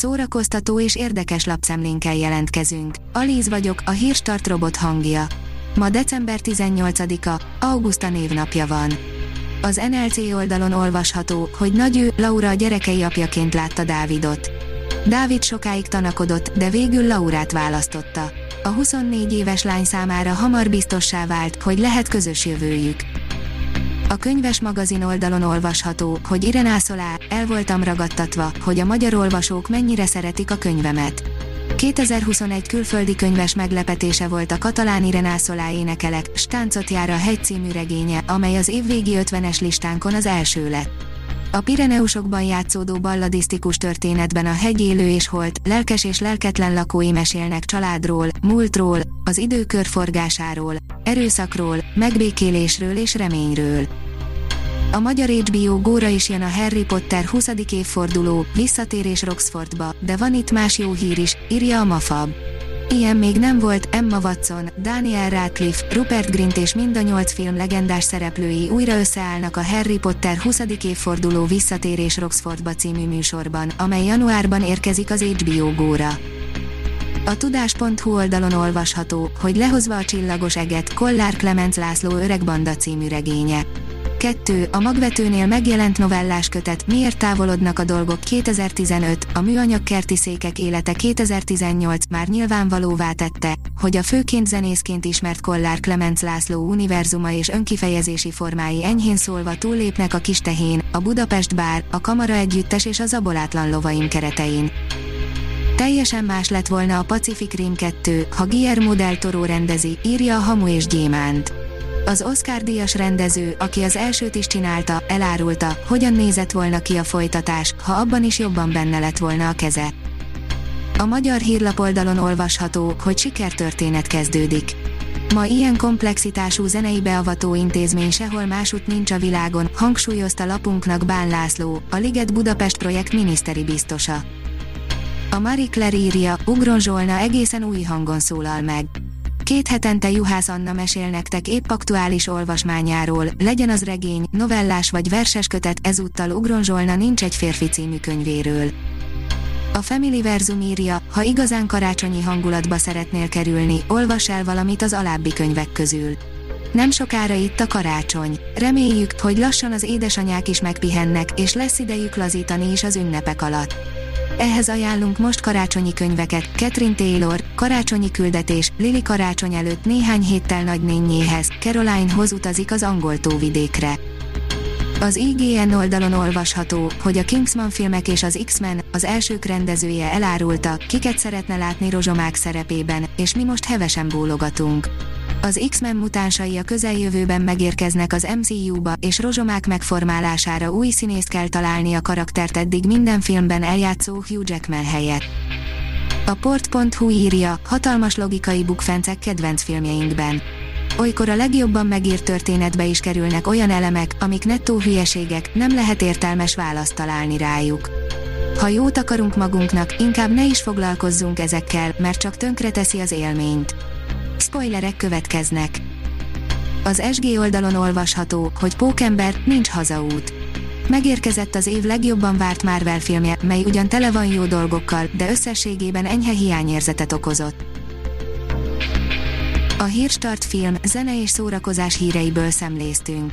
szórakoztató és érdekes lapszemlénkkel jelentkezünk. Alíz vagyok, a hírstart robot hangja. Ma december 18-a, Augusta névnapja van. Az NLC oldalon olvasható, hogy nagyő, Laura a gyerekei apjaként látta Dávidot. Dávid sokáig tanakodott, de végül Laurát választotta. A 24 éves lány számára hamar biztossá vált, hogy lehet közös jövőjük. A könyves magazin oldalon olvasható, hogy Irenászolá, el voltam ragadtatva, hogy a magyar olvasók mennyire szeretik a könyvemet. 2021 külföldi könyves meglepetése volt a katalán Irenászolá énekelek, Stáncot jár a hegy című regénye, amely az évvégi 50-es listánkon az első lett. A Pireneusokban játszódó balladisztikus történetben a hegy élő és holt, lelkes és lelketlen lakói mesélnek családról, múltról, az idő körforgásáról, erőszakról, megbékélésről és reményről. A magyar HBO góra is jön a Harry Potter 20. évforduló, visszatérés Roxfordba, de van itt más jó hír is, írja a Mafab. Ilyen még nem volt, Emma Watson, Daniel Radcliffe, Rupert Grint és mind a nyolc film legendás szereplői újra összeállnak a Harry Potter 20. évforduló visszatérés Roxfordba című műsorban, amely januárban érkezik az HBO góra. A tudás.hu oldalon olvasható, hogy lehozva a csillagos eget, Kollár Clemens László öregbanda című regénye. 2. A magvetőnél megjelent novellás kötet Miért távolodnak a dolgok 2015, a műanyag kerti székek élete 2018 már nyilvánvalóvá tette, hogy a főként zenészként ismert Kollár Clemens László univerzuma és önkifejezési formái enyhén szólva túllépnek a kis tehén, a Budapest bár, a Kamara együttes és az abolátlan lovaim keretein. Teljesen más lett volna a Pacific Rim 2, ha Guillermo del Toro rendezi, írja a Hamu és Gyémánt. Az Oscar díjas rendező, aki az elsőt is csinálta, elárulta, hogyan nézett volna ki a folytatás, ha abban is jobban benne lett volna a keze. A magyar hírlapoldalon olvasható, hogy sikertörténet kezdődik. Ma ilyen komplexitású zenei beavató intézmény sehol másút nincs a világon, hangsúlyozta lapunknak Bán László, a Liget Budapest projekt miniszteri biztosa. A Marie Claire írja, Ugron Zsolna egészen új hangon szólal meg. Két hetente Juhász Anna mesél nektek épp aktuális olvasmányáról, legyen az regény, novellás vagy verses kötet, ezúttal Ugron Zsolna nincs egy férfi című könyvéről. A Family Verzum írja, ha igazán karácsonyi hangulatba szeretnél kerülni, olvas el valamit az alábbi könyvek közül. Nem sokára itt a karácsony. Reméljük, hogy lassan az édesanyák is megpihennek, és lesz idejük lazítani is az ünnepek alatt. Ehhez ajánlunk most karácsonyi könyveket, Catherine Taylor, Karácsonyi küldetés, Lili karácsony előtt néhány héttel nagynényéhez, Caroline-hoz utazik az angol tóvidékre. Az IGN oldalon olvasható, hogy a Kingsman filmek és az X-Men, az elsők rendezője elárulta, kiket szeretne látni rozsomák szerepében, és mi most hevesen bólogatunk. Az X-Men mutánsai a közeljövőben megérkeznek az MCU-ba, és rozsomák megformálására új színészt kell találni a karaktert eddig minden filmben eljátszó Hugh Jackman helyett. A port.hu írja, hatalmas logikai bukfencek kedvenc filmjeinkben. Olykor a legjobban megírt történetbe is kerülnek olyan elemek, amik nettó hülyeségek, nem lehet értelmes választ találni rájuk. Ha jót akarunk magunknak, inkább ne is foglalkozzunk ezekkel, mert csak tönkreteszi az élményt. Spoilerek következnek. Az SG oldalon olvasható, hogy Pókember, nincs hazaút. Megérkezett az év legjobban várt Marvel filmje, mely ugyan tele van jó dolgokkal, de összességében enyhe hiányérzetet okozott. A Hírstart film, zene és szórakozás híreiből szemléztünk.